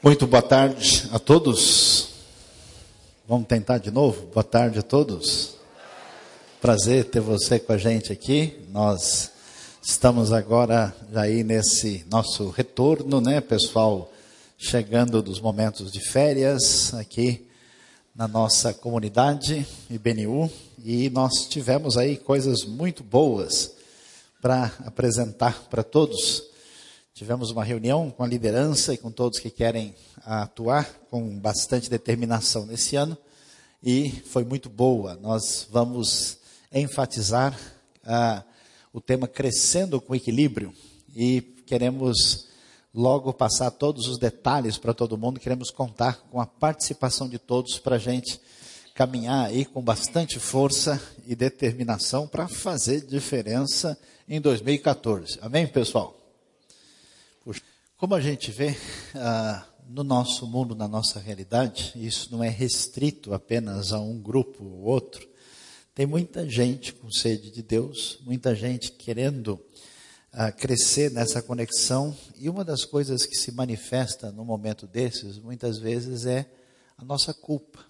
Muito boa tarde a todos. Vamos tentar de novo? Boa tarde a todos. Prazer ter você com a gente aqui. Nós estamos agora aí nesse nosso retorno, né, pessoal? Chegando dos momentos de férias aqui na nossa comunidade IBNU e nós tivemos aí coisas muito boas para apresentar para todos. Tivemos uma reunião com a liderança e com todos que querem atuar com bastante determinação nesse ano e foi muito boa. Nós vamos enfatizar ah, o tema crescendo com equilíbrio e queremos logo passar todos os detalhes para todo mundo. Queremos contar com a participação de todos para a gente caminhar aí com bastante força e determinação para fazer diferença em 2014. Amém, pessoal? Como a gente vê ah, no nosso mundo, na nossa realidade, isso não é restrito apenas a um grupo ou outro. Tem muita gente com sede de Deus, muita gente querendo ah, crescer nessa conexão. E uma das coisas que se manifesta no momento desses, muitas vezes, é a nossa culpa,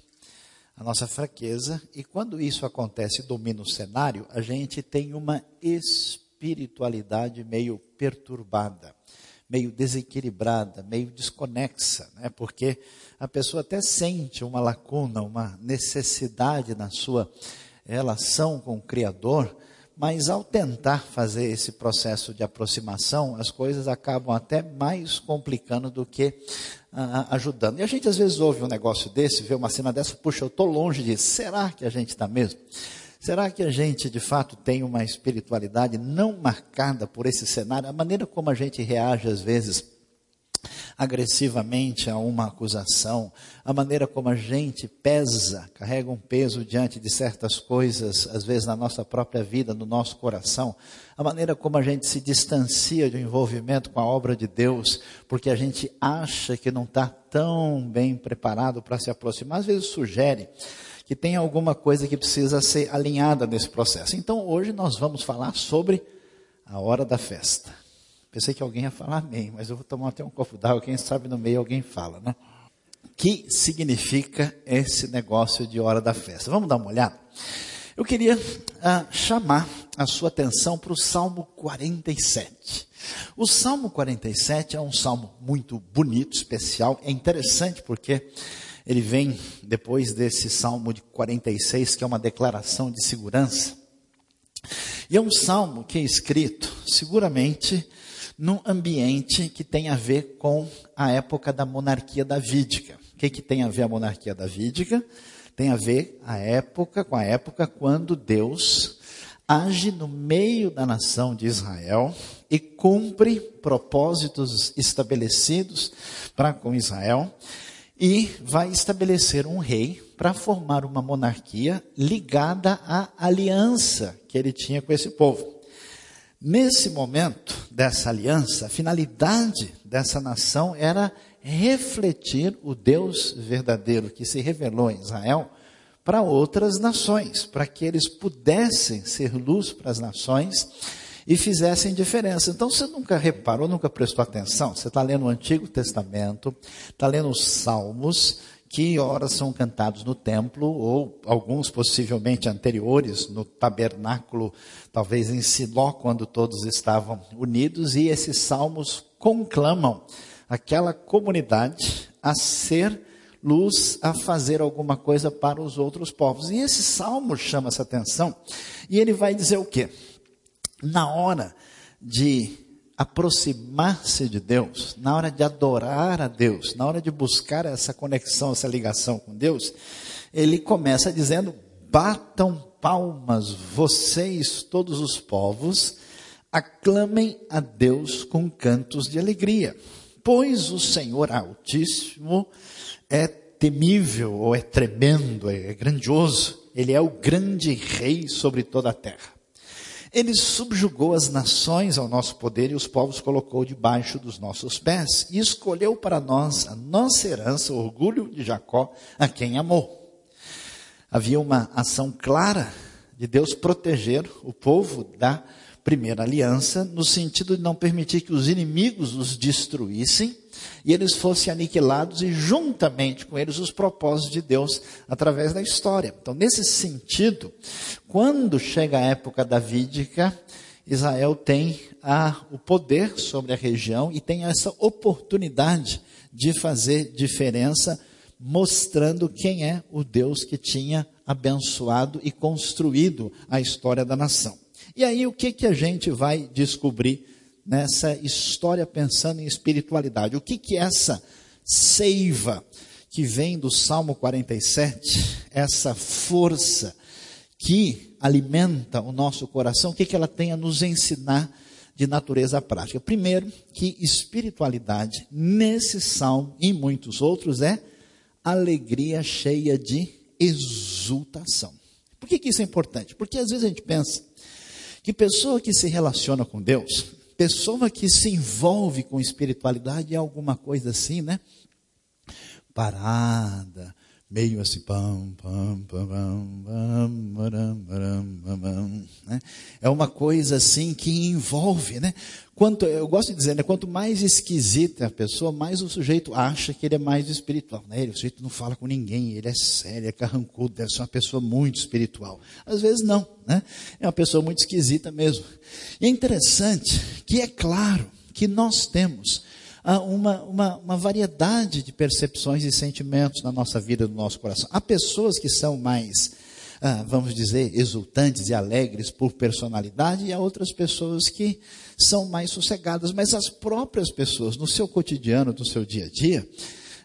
a nossa fraqueza. E quando isso acontece e domina o cenário, a gente tem uma espiritualidade meio perturbada meio desequilibrada, meio desconexa, né? porque a pessoa até sente uma lacuna, uma necessidade na sua relação com o Criador, mas ao tentar fazer esse processo de aproximação, as coisas acabam até mais complicando do que ah, ajudando. E a gente às vezes ouve um negócio desse, vê uma cena dessa, puxa, eu estou longe disso, será que a gente está mesmo? Será que a gente de fato tem uma espiritualidade não marcada por esse cenário? A maneira como a gente reage às vezes agressivamente a uma acusação, a maneira como a gente pesa, carrega um peso diante de certas coisas, às vezes na nossa própria vida, no nosso coração, a maneira como a gente se distancia do envolvimento com a obra de Deus, porque a gente acha que não está tão bem preparado para se aproximar, às vezes sugere que tem alguma coisa que precisa ser alinhada nesse processo. Então hoje nós vamos falar sobre a hora da festa. Pensei que alguém ia falar amém, mas eu vou tomar até um copo d'água, quem sabe no meio alguém fala, né? Que significa esse negócio de hora da festa? Vamos dar uma olhada? Eu queria ah, chamar a sua atenção para o Salmo 47. O Salmo 47 é um salmo muito bonito, especial, é interessante porque ele vem depois desse Salmo de 46, que é uma declaração de segurança. E é um salmo que é escrito, seguramente, num ambiente que tem a ver com a época da monarquia davídica. O que, que tem a ver a monarquia davídica? Tem a ver a época com a época quando Deus age no meio da nação de Israel e cumpre propósitos estabelecidos para com Israel e vai estabelecer um rei para formar uma monarquia ligada à aliança que ele tinha com esse povo. Nesse momento dessa aliança, a finalidade dessa nação era refletir o Deus verdadeiro que se revelou em Israel para outras nações, para que eles pudessem ser luz para as nações e fizessem diferença. Então você nunca reparou, nunca prestou atenção. Você está lendo o Antigo Testamento, está lendo os Salmos, que horas são cantados no templo, ou alguns possivelmente anteriores, no tabernáculo, talvez em Siló, quando todos estavam unidos, e esses salmos conclamam aquela comunidade a ser luz, a fazer alguma coisa para os outros povos. E esse salmo chama essa atenção, e ele vai dizer o quê? Na hora de aproximar-se de Deus, na hora de adorar a Deus, na hora de buscar essa conexão, essa ligação com Deus, ele começa dizendo: batam palmas, vocês, todos os povos, aclamem a Deus com cantos de alegria, pois o Senhor Altíssimo é temível, ou é tremendo, é grandioso, ele é o grande rei sobre toda a terra. Ele subjugou as nações ao nosso poder e os povos colocou debaixo dos nossos pés e escolheu para nós a nossa herança, o orgulho de Jacó, a quem amou. Havia uma ação clara de Deus proteger o povo da primeira aliança, no sentido de não permitir que os inimigos os destruíssem e eles fossem aniquilados e juntamente com eles os propósitos de Deus através da história. Então, nesse sentido, quando chega a época davídica, Israel tem a, o poder sobre a região e tem essa oportunidade de fazer diferença, mostrando quem é o Deus que tinha abençoado e construído a história da nação. E aí o que, que a gente vai descobrir nessa história pensando em espiritualidade? O que, que essa seiva que vem do Salmo 47, essa força que alimenta o nosso coração, o que, que ela tem a nos ensinar de natureza prática? Primeiro, que espiritualidade, nesse salmo e muitos outros, é alegria cheia de exultação. Por que, que isso é importante? Porque às vezes a gente pensa que pessoa que se relaciona com Deus, pessoa que se envolve com espiritualidade é alguma coisa assim, né? Parada, meio assim, pam, pam, pam, pam, pam, pam, pam, pam, né? É uma coisa assim que envolve, né? Quanto, eu gosto de dizer, né? quanto mais esquisita a pessoa, mais o sujeito acha que ele é mais espiritual. Né? Ele, o sujeito não fala com ninguém, ele é sério, é carrancudo, deve ser uma pessoa muito espiritual. Às vezes não, né? É uma pessoa muito esquisita mesmo. E é interessante que é claro que nós temos uma, uma, uma variedade de percepções e sentimentos na nossa vida, no nosso coração. Há pessoas que são mais, ah, vamos dizer, exultantes e alegres por personalidade, e há outras pessoas que são mais sossegadas, mas as próprias pessoas, no seu cotidiano, no seu dia a dia,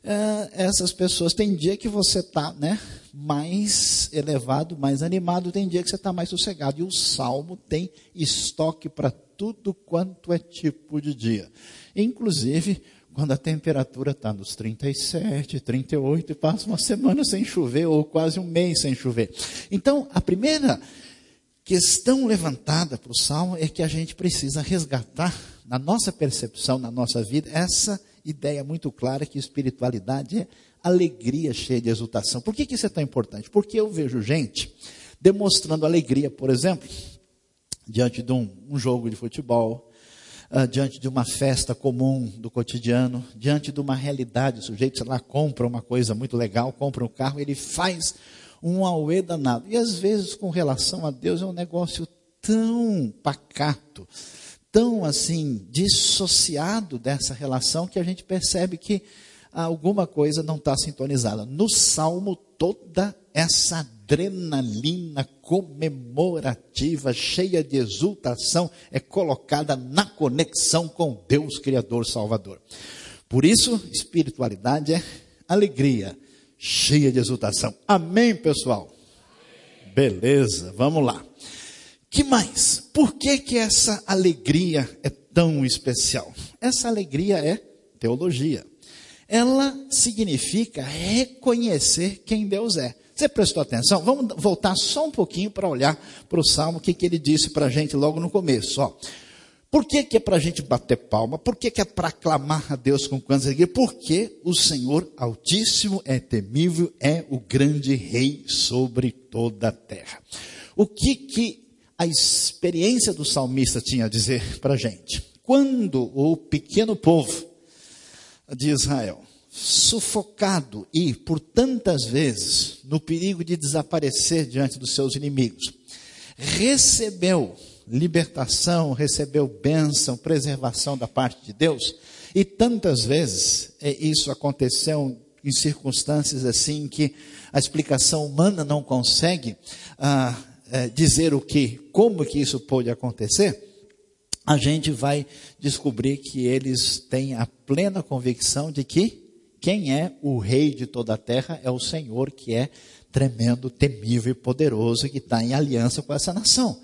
ah, essas pessoas, tem dia que você está né, mais elevado, mais animado, tem dia que você está mais sossegado. E o salmo tem estoque para tudo quanto é tipo de dia. Inclusive, quando a temperatura está nos 37, 38 e passa uma semana sem chover, ou quase um mês sem chover. Então, a primeira questão levantada para o Salmo é que a gente precisa resgatar, na nossa percepção, na nossa vida, essa ideia muito clara que espiritualidade é alegria cheia de exultação. Por que, que isso é tão importante? Porque eu vejo gente demonstrando alegria, por exemplo, diante de um, um jogo de futebol, uh, diante de uma festa comum do cotidiano, diante de uma realidade. O sujeito, sei lá, compra uma coisa muito legal, compra um carro, ele faz um auê danado. E às vezes, com relação a Deus, é um negócio tão pacato, tão assim, dissociado dessa relação, que a gente percebe que alguma coisa não está sintonizada. No Salmo, toda essa adrenalina comemorativa, cheia de exultação, é colocada na conexão com Deus Criador Salvador. Por isso, espiritualidade é alegria, cheia de exultação. Amém, pessoal? Beleza, vamos lá. Que mais? Por que que essa alegria é tão especial? Essa alegria é teologia. Ela significa reconhecer quem Deus é. Você prestou atenção? Vamos voltar só um pouquinho para olhar para o Salmo, o que, que ele disse para a gente logo no começo. Ó. Por que, que é para a gente bater palma? Por que, que é para aclamar a Deus com quantos alegria? Porque o Senhor Altíssimo é temível, é o grande Rei sobre toda a terra. O que, que a experiência do salmista tinha a dizer para a gente? Quando o pequeno povo de Israel sufocado e, por tantas vezes, no perigo de desaparecer diante dos seus inimigos, recebeu libertação, recebeu bênção, preservação da parte de Deus, e tantas vezes é, isso aconteceu em circunstâncias assim que a explicação humana não consegue ah, é, dizer o que, como que isso pôde acontecer, a gente vai descobrir que eles têm a plena convicção de que quem é o rei de toda a terra é o Senhor, que é tremendo, temível e poderoso, que está em aliança com essa nação.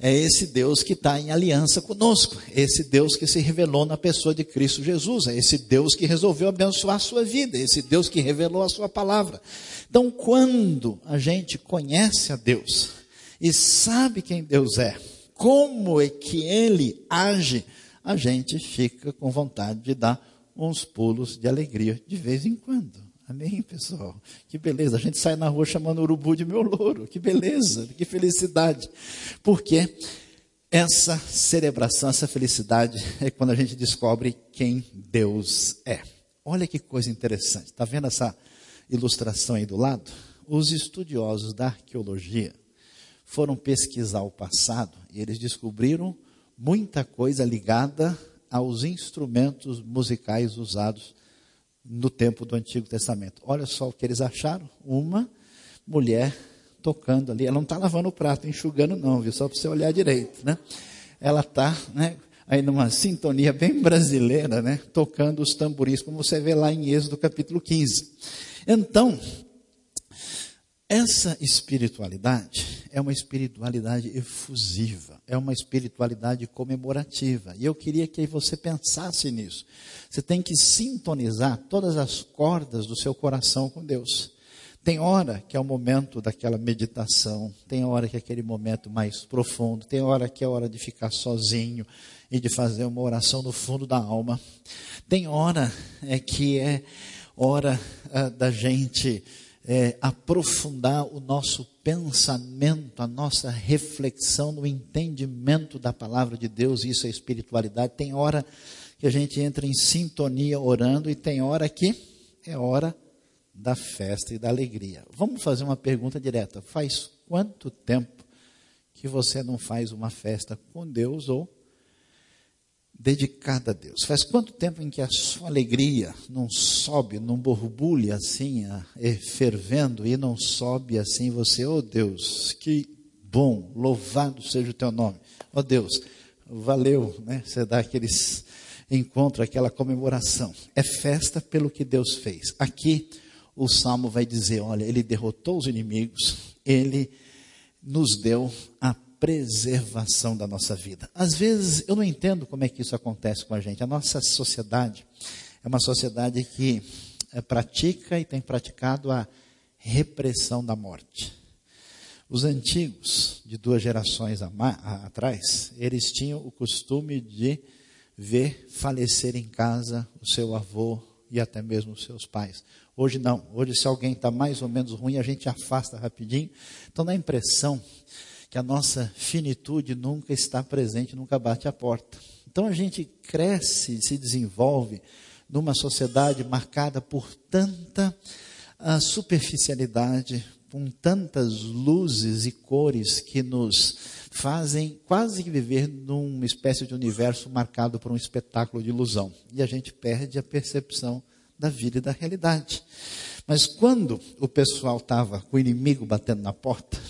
É esse Deus que está em aliança conosco, esse Deus que se revelou na pessoa de Cristo Jesus, é esse Deus que resolveu abençoar a sua vida, é esse Deus que revelou a sua palavra. Então, quando a gente conhece a Deus e sabe quem Deus é, como é que ele age, a gente fica com vontade de dar uns pulos de alegria de vez em quando. Amém, pessoal? Que beleza. A gente sai na rua chamando urubu de meu louro. Que beleza, que felicidade. Porque essa celebração, essa felicidade é quando a gente descobre quem Deus é. Olha que coisa interessante. Está vendo essa ilustração aí do lado? Os estudiosos da arqueologia foram pesquisar o passado e eles descobriram muita coisa ligada aos instrumentos musicais usados no tempo do Antigo Testamento. Olha só o que eles acharam: uma mulher tocando ali. Ela não está lavando o prato, enxugando, não, viu? Só para você olhar direito, né? Ela está, né? Aí numa sintonia bem brasileira, né? Tocando os tamboris, como você vê lá em Êxodo capítulo 15. Então, essa espiritualidade é uma espiritualidade efusiva, é uma espiritualidade comemorativa. E eu queria que você pensasse nisso. Você tem que sintonizar todas as cordas do seu coração com Deus. Tem hora que é o momento daquela meditação, tem hora que é aquele momento mais profundo, tem hora que é hora de ficar sozinho e de fazer uma oração no fundo da alma. Tem hora é que é hora é, da gente é, aprofundar o nosso pensamento, a nossa reflexão no entendimento da palavra de Deus, isso é espiritualidade. Tem hora que a gente entra em sintonia orando e tem hora que é hora da festa e da alegria. Vamos fazer uma pergunta direta. Faz quanto tempo que você não faz uma festa com Deus ou dedicada a Deus? Faz quanto tempo em que a sua alegria não sobe, não borbulha assim, fervendo e não sobe assim você, oh Deus, que bom, louvado seja o teu nome. Oh Deus, valeu, né? Você dá aqueles encontros, aquela comemoração. É festa pelo que Deus fez. Aqui o salmo vai dizer: olha, ele derrotou os inimigos, ele nos deu a preservação da nossa vida. Às vezes eu não entendo como é que isso acontece com a gente. A nossa sociedade é uma sociedade que é, pratica e tem praticado a repressão da morte. Os antigos, de duas gerações atrás, eles tinham o costume de ver falecer em casa o seu avô e até mesmo os seus pais. Hoje não. Hoje, se alguém está mais ou menos ruim, a gente afasta rapidinho. Então dá a impressão que a nossa finitude nunca está presente, nunca bate a porta. Então a gente cresce, se desenvolve numa sociedade marcada por tanta uh, superficialidade, com tantas luzes e cores que nos fazem quase que viver numa espécie de universo marcado por um espetáculo de ilusão. E a gente perde a percepção da vida e da realidade. Mas quando o pessoal estava com o inimigo batendo na porta,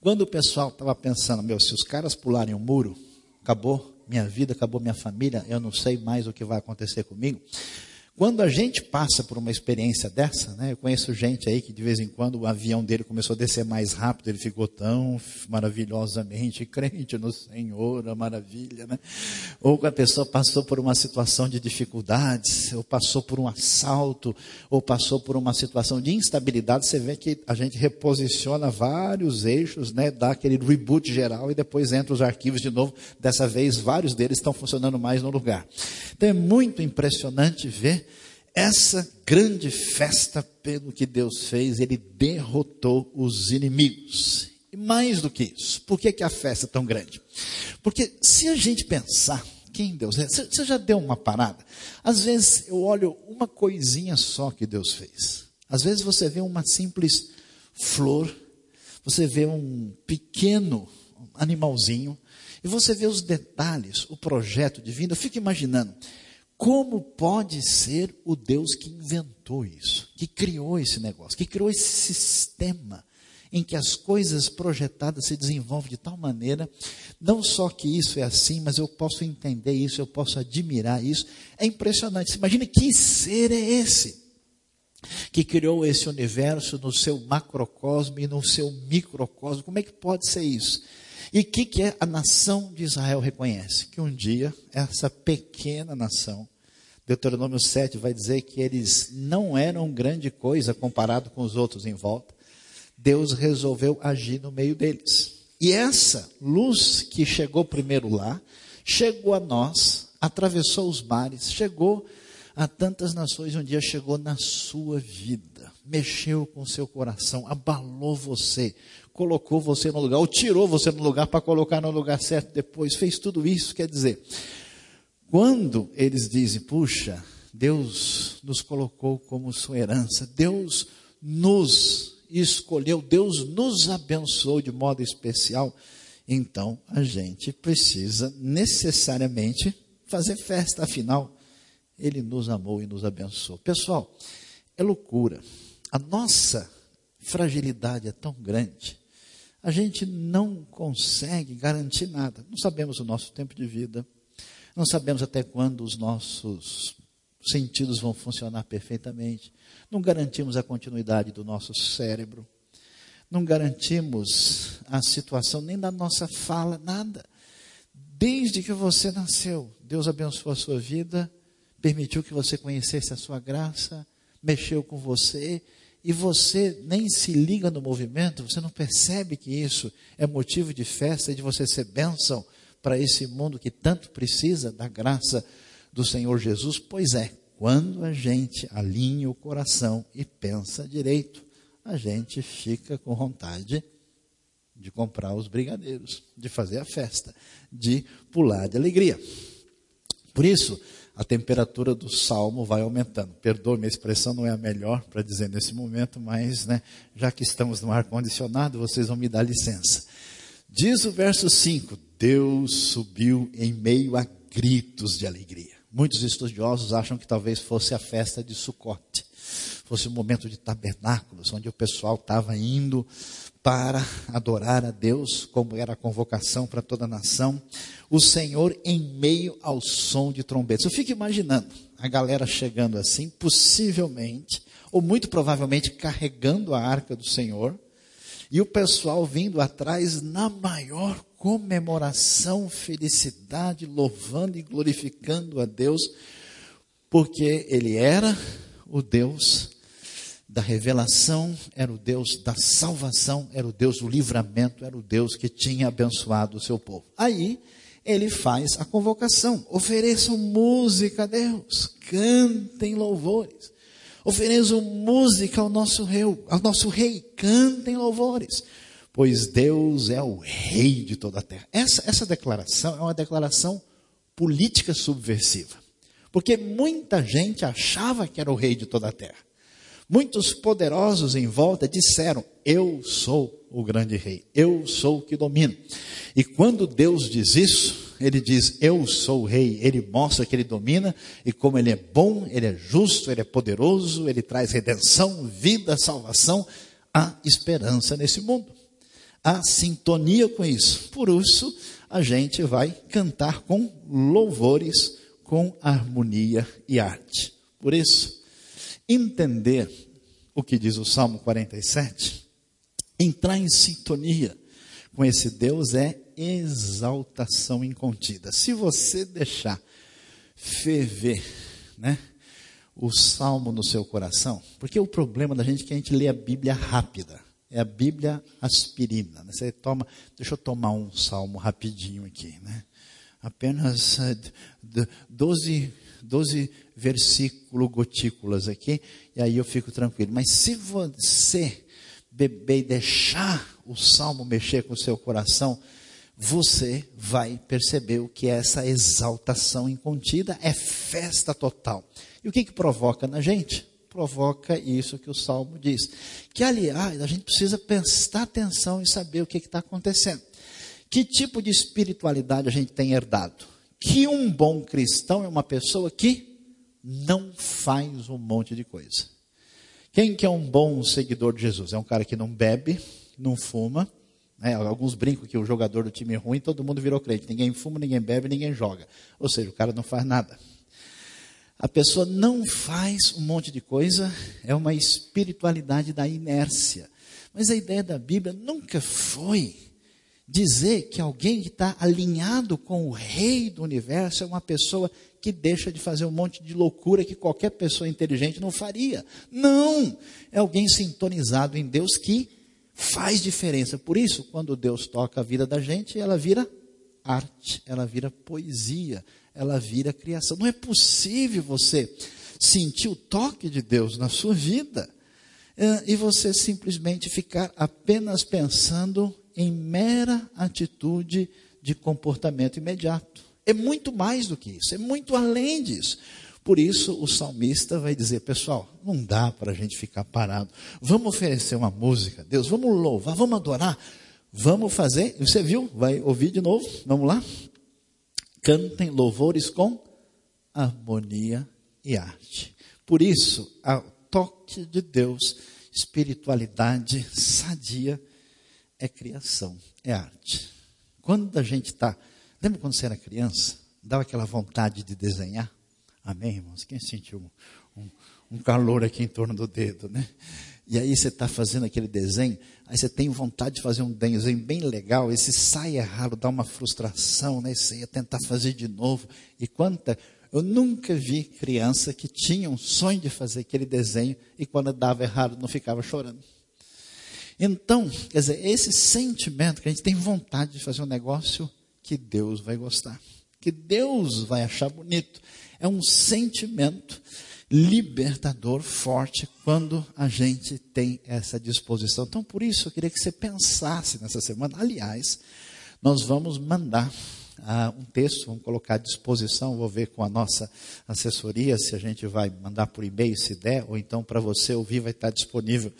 quando o pessoal estava pensando, meu, se os caras pularem o um muro, acabou minha vida, acabou minha família, eu não sei mais o que vai acontecer comigo. Quando a gente passa por uma experiência dessa, né, eu conheço gente aí que de vez em quando o avião dele começou a descer mais rápido, ele ficou tão maravilhosamente crente no Senhor, a maravilha, né? Ou a pessoa passou por uma situação de dificuldades, ou passou por um assalto, ou passou por uma situação de instabilidade, você vê que a gente reposiciona vários eixos, né, dá aquele reboot geral e depois entra os arquivos de novo. Dessa vez, vários deles estão funcionando mais no lugar. Então é muito impressionante ver essa grande festa pelo que Deus fez, ele derrotou os inimigos. E mais do que isso, por que, que a festa é tão grande? Porque se a gente pensar quem Deus é, você já deu uma parada? Às vezes eu olho uma coisinha só que Deus fez. Às vezes você vê uma simples flor, você vê um pequeno animalzinho, e você vê os detalhes, o projeto divino. Eu fico imaginando, como pode ser o Deus que inventou isso, que criou esse negócio, que criou esse sistema em que as coisas projetadas se desenvolvem de tal maneira, não só que isso é assim, mas eu posso entender isso, eu posso admirar isso. É impressionante. Imagina que ser é esse que criou esse universo no seu macrocosmo e no seu microcosmo. Como é que pode ser isso? E o que, que é a nação de Israel reconhece? Que um dia essa pequena nação, Deuteronômio 7 vai dizer que eles não eram grande coisa comparado com os outros em volta. Deus resolveu agir no meio deles. E essa luz que chegou primeiro lá, chegou a nós, atravessou os mares, chegou a tantas nações um dia chegou na sua vida, mexeu com seu coração, abalou você, colocou você no lugar, ou tirou você no lugar para colocar no lugar certo depois, fez tudo isso, quer dizer, quando eles dizem, puxa, Deus nos colocou como sua herança, Deus nos escolheu, Deus nos abençoou de modo especial, então a gente precisa necessariamente fazer festa, afinal, Ele nos amou e nos abençoou. Pessoal, é loucura. A nossa fragilidade é tão grande, a gente não consegue garantir nada. Não sabemos o nosso tempo de vida, não sabemos até quando os nossos sentidos vão funcionar perfeitamente, não garantimos a continuidade do nosso cérebro, não garantimos a situação nem da nossa fala, nada. Desde que você nasceu, Deus abençoou a sua vida, permitiu que você conhecesse a sua graça, mexeu com você, e você nem se liga no movimento, você não percebe que isso é motivo de festa e de você ser bênção para esse mundo que tanto precisa da graça do Senhor Jesus? Pois é, quando a gente alinha o coração e pensa direito, a gente fica com vontade de comprar os brigadeiros, de fazer a festa, de pular de alegria. Por isso, a temperatura do salmo vai aumentando. Perdoe, minha expressão não é a melhor para dizer nesse momento, mas né, já que estamos no ar-condicionado, vocês vão me dar licença. Diz o verso 5: Deus subiu em meio a gritos de alegria. Muitos estudiosos acham que talvez fosse a festa de Sucote, fosse um momento de tabernáculos, onde o pessoal estava indo para adorar a Deus, como era a convocação para toda a nação. O Senhor em meio ao som de trombetas. Eu fico imaginando a galera chegando assim, possivelmente, ou muito provavelmente carregando a arca do Senhor, e o pessoal vindo atrás na maior comemoração, felicidade, louvando e glorificando a Deus, porque Ele era o Deus da revelação, era o Deus da salvação, era o Deus do livramento, era o Deus que tinha abençoado o seu povo. Aí ele faz a convocação: ofereçam música a Deus, cantem louvores. Ofereçam música ao nosso rei, ao nosso rei, cantem louvores pois Deus é o rei de toda a terra. Essa, essa declaração é uma declaração política subversiva, porque muita gente achava que era o rei de toda a terra. Muitos poderosos em volta disseram: Eu sou o grande rei, eu sou o que domino. E quando Deus diz isso, ele diz: Eu sou o rei. Ele mostra que ele domina e como ele é bom, ele é justo, ele é poderoso, ele traz redenção, vida, salvação, há esperança nesse mundo a sintonia com isso. Por isso, a gente vai cantar com louvores, com harmonia e arte. Por isso, entender o que diz o Salmo 47, entrar em sintonia com esse Deus é exaltação incontida. Se você deixar ferver, né, o salmo no seu coração, porque o problema da gente é que a gente lê a Bíblia rápida. É a Bíblia aspirina. Né? Você toma, deixa eu tomar um salmo rapidinho aqui, né? Apenas 12, eh, 12 versículos gotículas aqui, e aí eu fico tranquilo. Mas se você beber e deixar o salmo mexer com o seu coração, você vai perceber o que é essa exaltação incontida, é festa total. E o que, que provoca na gente? Provoca isso que o Salmo diz. Que, aliás, a gente precisa prestar atenção e saber o que está acontecendo. Que tipo de espiritualidade a gente tem herdado? Que um bom cristão é uma pessoa que não faz um monte de coisa. Quem que é um bom seguidor de Jesus? É um cara que não bebe, não fuma. Né? Alguns brincam que o jogador do time é ruim, todo mundo virou crente. Ninguém fuma, ninguém bebe, ninguém joga. Ou seja, o cara não faz nada. A pessoa não faz um monte de coisa, é uma espiritualidade da inércia. Mas a ideia da Bíblia nunca foi dizer que alguém que está alinhado com o rei do universo é uma pessoa que deixa de fazer um monte de loucura que qualquer pessoa inteligente não faria. Não! É alguém sintonizado em Deus que faz diferença. Por isso, quando Deus toca a vida da gente, ela vira arte, ela vira poesia, ela vira criação. Não é possível você sentir o toque de Deus na sua vida é, e você simplesmente ficar apenas pensando em mera atitude de comportamento imediato. É muito mais do que isso, é muito além disso. Por isso, o salmista vai dizer: pessoal, não dá para a gente ficar parado. Vamos oferecer uma música, Deus, vamos louvar, vamos adorar, vamos fazer. Você viu? Vai ouvir de novo? Vamos lá? Cantem louvores com harmonia e arte. Por isso, o toque de Deus, espiritualidade sadia, é criação, é arte. Quando a gente está. Lembra quando você era criança? Dava aquela vontade de desenhar? Amém, irmãos? Quem sentiu um, um, um calor aqui em torno do dedo, né? E aí você está fazendo aquele desenho, aí você tem vontade de fazer um desenho bem legal, e se sai errado, dá uma frustração, né? Você ia tentar fazer de novo. E quanta. Eu nunca vi criança que tinha um sonho de fazer aquele desenho e quando dava errado não ficava chorando. Então, quer dizer, esse sentimento que a gente tem vontade de fazer um negócio que Deus vai gostar, que Deus vai achar bonito é um sentimento libertador forte quando a gente tem essa disposição. Então, por isso, eu queria que você pensasse nessa semana. Aliás, nós vamos mandar uh, um texto, vamos colocar à disposição. Vou ver com a nossa assessoria se a gente vai mandar por e-mail, se der, ou então para você ouvir, vai estar disponível.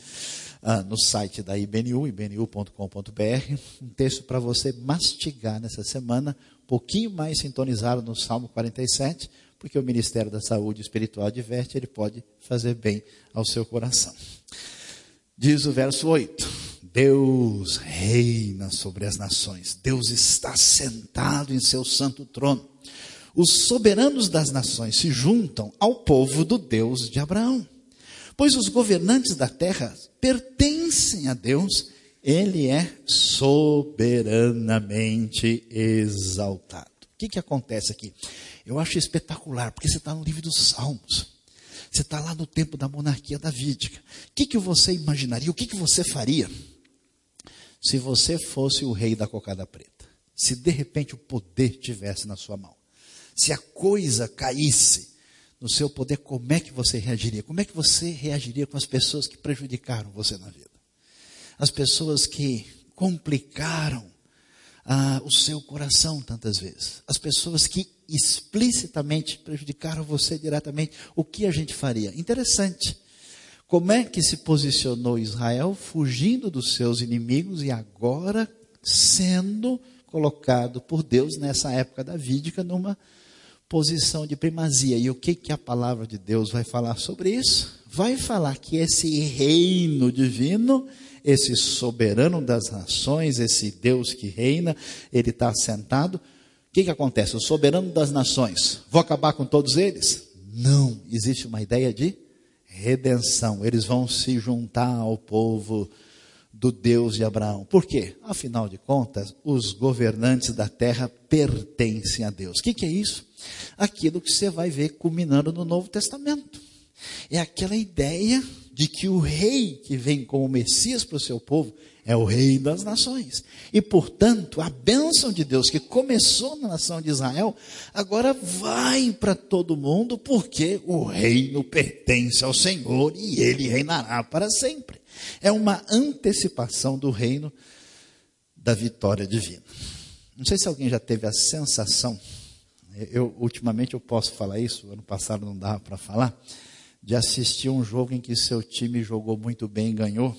Uh, no site da IBNU, ibnu.com.br, um texto para você mastigar nessa semana, um pouquinho mais sintonizado no Salmo 47, porque o Ministério da Saúde Espiritual adverte, ele pode fazer bem ao seu coração. Diz o verso 8: Deus reina sobre as nações, Deus está sentado em seu santo trono. Os soberanos das nações se juntam ao povo do Deus de Abraão, pois os governantes da terra pertencem a Deus, ele é soberanamente exaltado. O que, que acontece aqui? Eu acho espetacular, porque você está no livro dos Salmos. Você está lá no tempo da monarquia davídica. O que, que você imaginaria? O que, que você faria se você fosse o rei da cocada preta? Se de repente o poder tivesse na sua mão? Se a coisa caísse no seu poder, como é que você reagiria? Como é que você reagiria com as pessoas que prejudicaram você na vida? As pessoas que complicaram ah, o seu coração tantas vezes. As pessoas que explicitamente prejudicaram você diretamente, o que a gente faria? Interessante. Como é que se posicionou Israel fugindo dos seus inimigos e agora sendo colocado por Deus nessa época davídica numa posição de primazia. E o que, que a palavra de Deus vai falar sobre isso? Vai falar que esse reino divino esse soberano das nações, esse Deus que reina, ele está assentado. O que, que acontece? O soberano das nações, vou acabar com todos eles? Não, existe uma ideia de redenção. Eles vão se juntar ao povo do Deus de Abraão. Por quê? Afinal de contas, os governantes da terra pertencem a Deus. O que, que é isso? Aquilo que você vai ver culminando no Novo Testamento. É aquela ideia de que o rei que vem como Messias para o seu povo é o rei das nações. E, portanto, a bênção de Deus que começou na nação de Israel, agora vai para todo mundo, porque o reino pertence ao Senhor e ele reinará para sempre. É uma antecipação do reino da vitória divina. Não sei se alguém já teve a sensação, eu ultimamente eu posso falar isso, ano passado não dava para falar, de assistir um jogo em que seu time jogou muito bem e ganhou,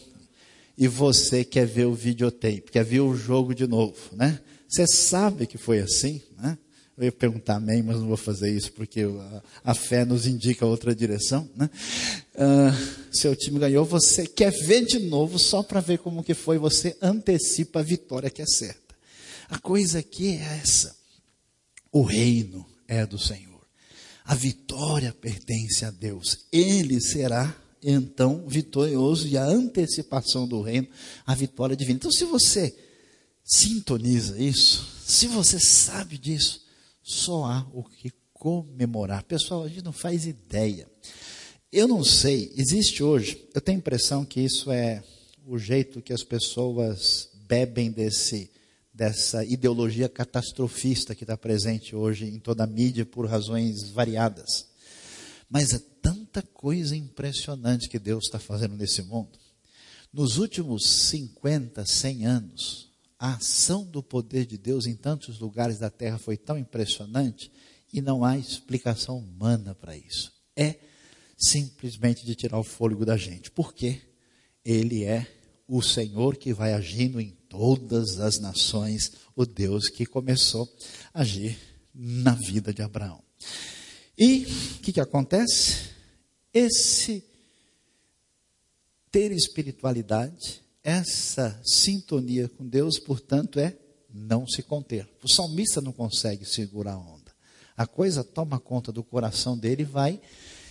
e você quer ver o videotape, quer ver o jogo de novo, né? Você sabe que foi assim, né? Eu ia perguntar amém, mas não vou fazer isso porque a, a fé nos indica outra direção, né? Uh, seu time ganhou, você quer ver de novo só para ver como que foi, você antecipa a vitória que é certa. A coisa aqui é essa: o reino é do Senhor. A vitória pertence a Deus. Ele será então vitorioso e a antecipação do reino, a vitória divina. Então, se você sintoniza isso, se você sabe disso, só há o que comemorar. Pessoal, a gente não faz ideia. Eu não sei, existe hoje, eu tenho a impressão que isso é o jeito que as pessoas bebem desse dessa ideologia catastrofista que está presente hoje em toda a mídia por razões variadas. Mas tanta coisa impressionante que Deus está fazendo nesse mundo. Nos últimos 50, 100 anos, a ação do poder de Deus em tantos lugares da terra foi tão impressionante e não há explicação humana para isso. É simplesmente de tirar o fôlego da gente. Por quê? Ele é o Senhor que vai agindo em todas as nações, o Deus que começou a agir na vida de Abraão. E o que, que acontece? Esse ter espiritualidade, essa sintonia com Deus, portanto, é não se conter. O salmista não consegue segurar a onda. A coisa toma conta do coração dele e vai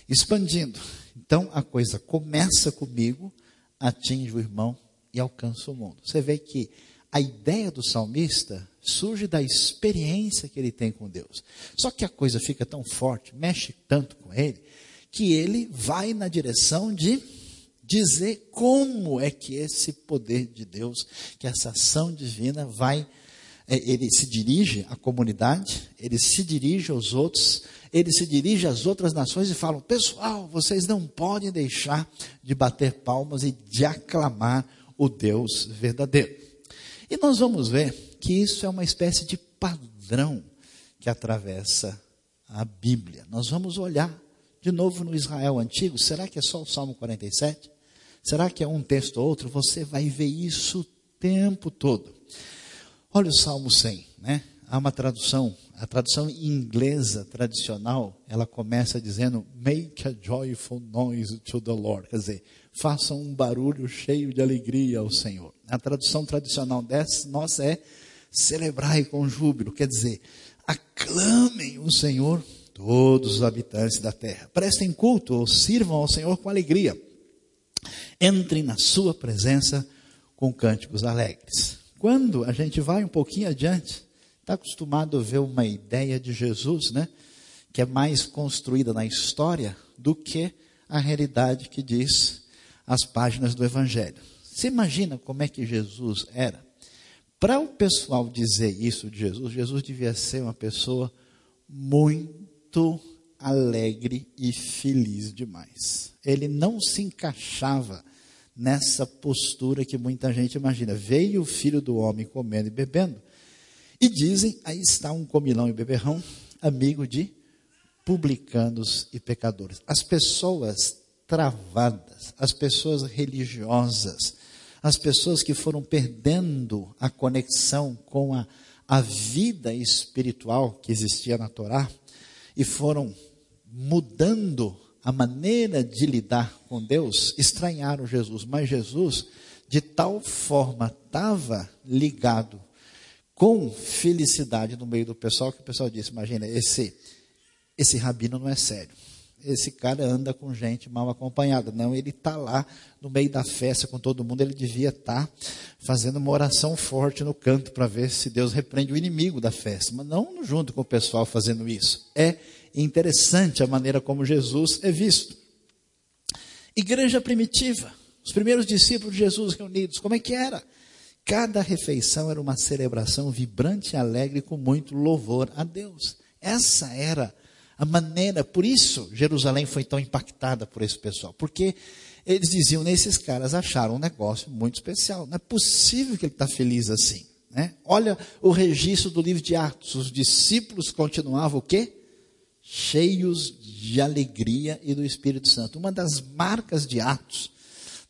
expandindo. Então a coisa começa comigo, atinge o irmão e alcança o mundo. Você vê que a ideia do salmista surge da experiência que ele tem com Deus. Só que a coisa fica tão forte, mexe tanto com ele, que ele vai na direção de dizer como é que esse poder de Deus, que essa ação divina vai, é, ele se dirige à comunidade, ele se dirige aos outros, ele se dirige às outras nações e fala: pessoal, vocês não podem deixar de bater palmas e de aclamar o Deus verdadeiro. E nós vamos ver que isso é uma espécie de padrão que atravessa a Bíblia. Nós vamos olhar de novo no Israel antigo. Será que é só o Salmo 47? Será que é um texto ou outro? Você vai ver isso o tempo todo. Olha o Salmo 100, né? Há uma tradução, a tradução inglesa tradicional, ela começa dizendo Make a joyful noise to the Lord. Quer dizer, façam um barulho cheio de alegria ao Senhor. A tradução tradicional dessa nossa é celebrai com júbilo, quer dizer, aclamem o Senhor todos os habitantes da terra. Prestem culto ou sirvam ao Senhor com alegria. Entrem na sua presença com cânticos alegres. Quando a gente vai um pouquinho adiante, está acostumado a ver uma ideia de Jesus, né? Que é mais construída na história do que a realidade que diz as páginas do Evangelho. Você imagina como é que Jesus era? Para o pessoal dizer isso de Jesus, Jesus devia ser uma pessoa muito alegre e feliz demais. Ele não se encaixava nessa postura que muita gente imagina. Veio o filho do homem comendo e bebendo, e dizem: aí está um comilão e beberrão, amigo de publicanos e pecadores. As pessoas travadas, as pessoas religiosas, as pessoas que foram perdendo a conexão com a, a vida espiritual que existia na Torá e foram mudando a maneira de lidar com Deus, estranharam Jesus. Mas Jesus, de tal forma, estava ligado com felicidade no meio do pessoal, que o pessoal disse: Imagina, esse, esse rabino não é sério esse cara anda com gente mal acompanhada. Não, ele está lá no meio da festa com todo mundo. Ele devia estar tá fazendo uma oração forte no canto para ver se Deus repreende o inimigo da festa. Mas não junto com o pessoal fazendo isso. É interessante a maneira como Jesus é visto. Igreja primitiva. Os primeiros discípulos de Jesus reunidos, como é que era? Cada refeição era uma celebração vibrante e alegre com muito louvor a Deus. Essa era a maneira, por isso Jerusalém foi tão impactada por esse pessoal, porque eles diziam, nesses caras acharam um negócio muito especial. Não é possível que ele está feliz assim. Né? Olha o registro do livro de Atos. Os discípulos continuavam o quê? Cheios de alegria e do Espírito Santo. Uma das marcas de Atos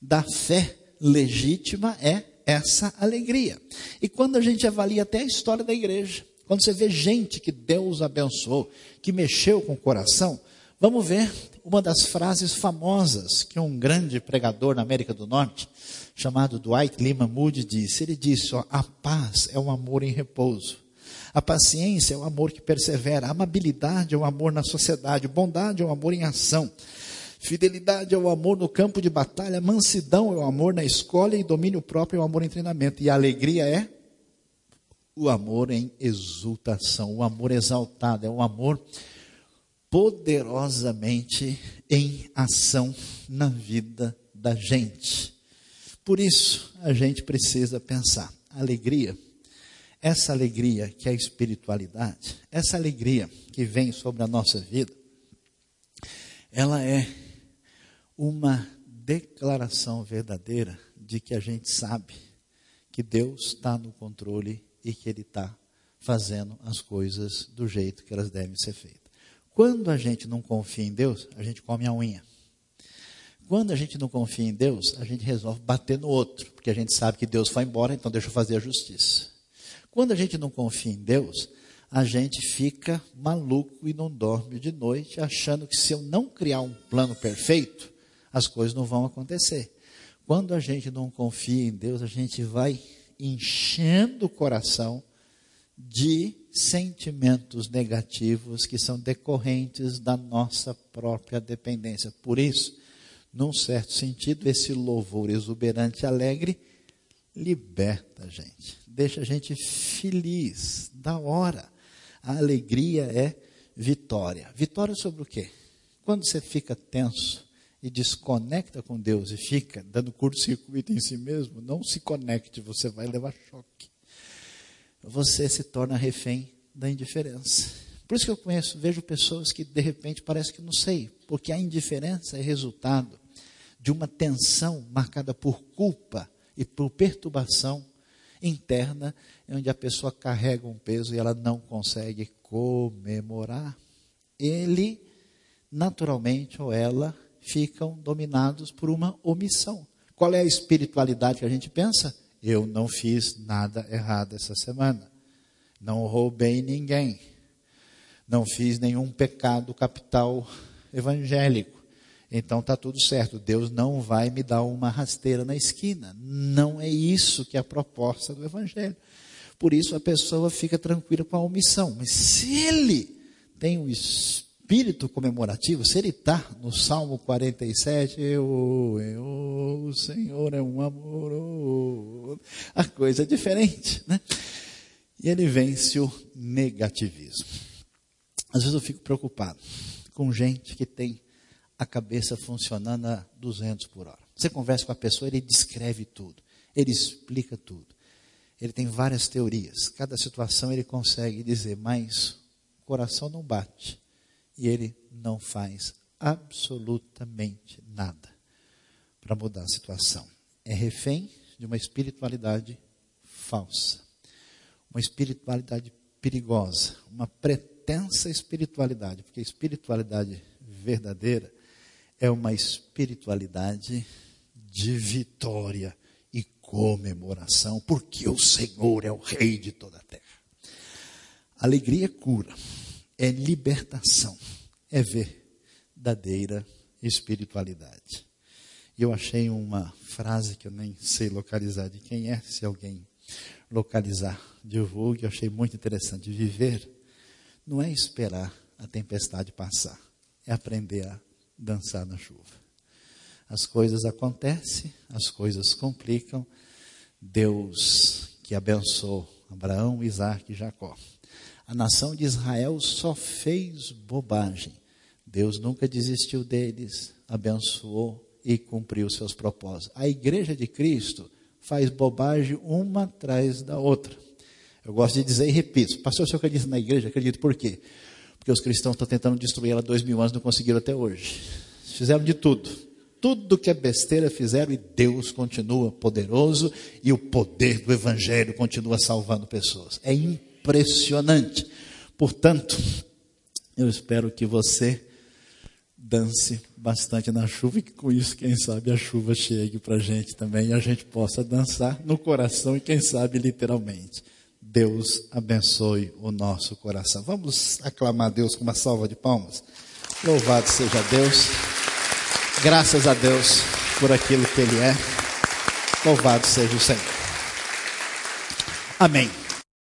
da fé legítima é essa alegria. E quando a gente avalia até a história da igreja, quando você vê gente que Deus abençoou, que mexeu com o coração, vamos ver uma das frases famosas que um grande pregador na América do Norte, chamado Dwight Lima Moody, disse. Ele disse: ó, a paz é um amor em repouso. A paciência é o amor que persevera, a amabilidade é o amor na sociedade, bondade é o amor em ação, fidelidade é o amor no campo de batalha, mansidão é o amor na escola e domínio próprio é o amor em treinamento, e a alegria é o amor em exultação, o amor exaltado, é um amor poderosamente em ação na vida da gente. Por isso, a gente precisa pensar: alegria, essa alegria que é a espiritualidade, essa alegria que vem sobre a nossa vida, ela é uma declaração verdadeira de que a gente sabe que Deus está no controle e que Ele está fazendo as coisas do jeito que elas devem ser feitas. Quando a gente não confia em Deus, a gente come a unha. Quando a gente não confia em Deus, a gente resolve bater no outro, porque a gente sabe que Deus foi embora, então deixa eu fazer a justiça. Quando a gente não confia em Deus, a gente fica maluco e não dorme de noite, achando que se eu não criar um plano perfeito, as coisas não vão acontecer. Quando a gente não confia em Deus, a gente vai enchendo o coração de sentimentos negativos que são decorrentes da nossa própria dependência. Por isso, num certo sentido, esse louvor exuberante e alegre liberta a gente, deixa a gente feliz, da hora. A alegria é vitória. Vitória sobre o quê? Quando você fica tenso e desconecta com Deus e fica dando curto-circuito em si mesmo, não se conecte, você vai levar choque. Você se torna refém da indiferença. Por isso que eu conheço, vejo pessoas que de repente parece que não sei, porque a indiferença é resultado de uma tensão marcada por culpa e por perturbação interna, onde a pessoa carrega um peso e ela não consegue comemorar. Ele, naturalmente, ou ela, ficam dominados por uma omissão. Qual é a espiritualidade que a gente pensa? Eu não fiz nada errado essa semana. Não roubei ninguém. Não fiz nenhum pecado capital evangélico então está tudo certo. Deus não vai me dar uma rasteira na esquina. Não é isso que é a proposta do Evangelho. Por isso a pessoa fica tranquila com a omissão. Mas se ele tem um espírito comemorativo, se ele está no Salmo 47, eu, eu, o Senhor é um amor, a coisa é diferente, né? E ele vence o negativismo. Às vezes eu fico preocupado com gente que tem a cabeça funcionando a 200 por hora. Você conversa com a pessoa, ele descreve tudo, ele explica tudo. Ele tem várias teorias. Cada situação ele consegue dizer, mas o coração não bate. E ele não faz absolutamente nada para mudar a situação. É refém de uma espiritualidade falsa. Uma espiritualidade perigosa. Uma pretensa espiritualidade. Porque a espiritualidade verdadeira é uma espiritualidade de vitória e comemoração, porque o Senhor é o Rei de toda a terra. Alegria é cura, é libertação, é verdadeira espiritualidade. E eu achei uma frase que eu nem sei localizar de quem é, se alguém localizar, divulgue, eu achei muito interessante. Viver não é esperar a tempestade passar, é aprender a dançar na chuva. As coisas acontecem, as coisas complicam. Deus que abençoou Abraão, Isaac e Jacó. A nação de Israel só fez bobagem. Deus nunca desistiu deles, abençoou e cumpriu seus propósitos. A igreja de Cristo faz bobagem uma atrás da outra. Eu gosto de dizer e repito, pastor, o senhor acredita na igreja? Acredito por quê? Porque os cristãos estão tentando destruir ela dois mil anos, não conseguiram até hoje. Fizeram de tudo. Tudo que é besteira fizeram e Deus continua poderoso e o poder do Evangelho continua salvando pessoas. É impressionante. Portanto, eu espero que você dance bastante na chuva e que com isso, quem sabe, a chuva chegue para a gente também e a gente possa dançar no coração e quem sabe literalmente. Deus abençoe o nosso coração. Vamos aclamar Deus com uma salva de palmas. Louvado seja Deus. Graças a Deus por aquilo que Ele é. Louvado seja o Senhor. Amém.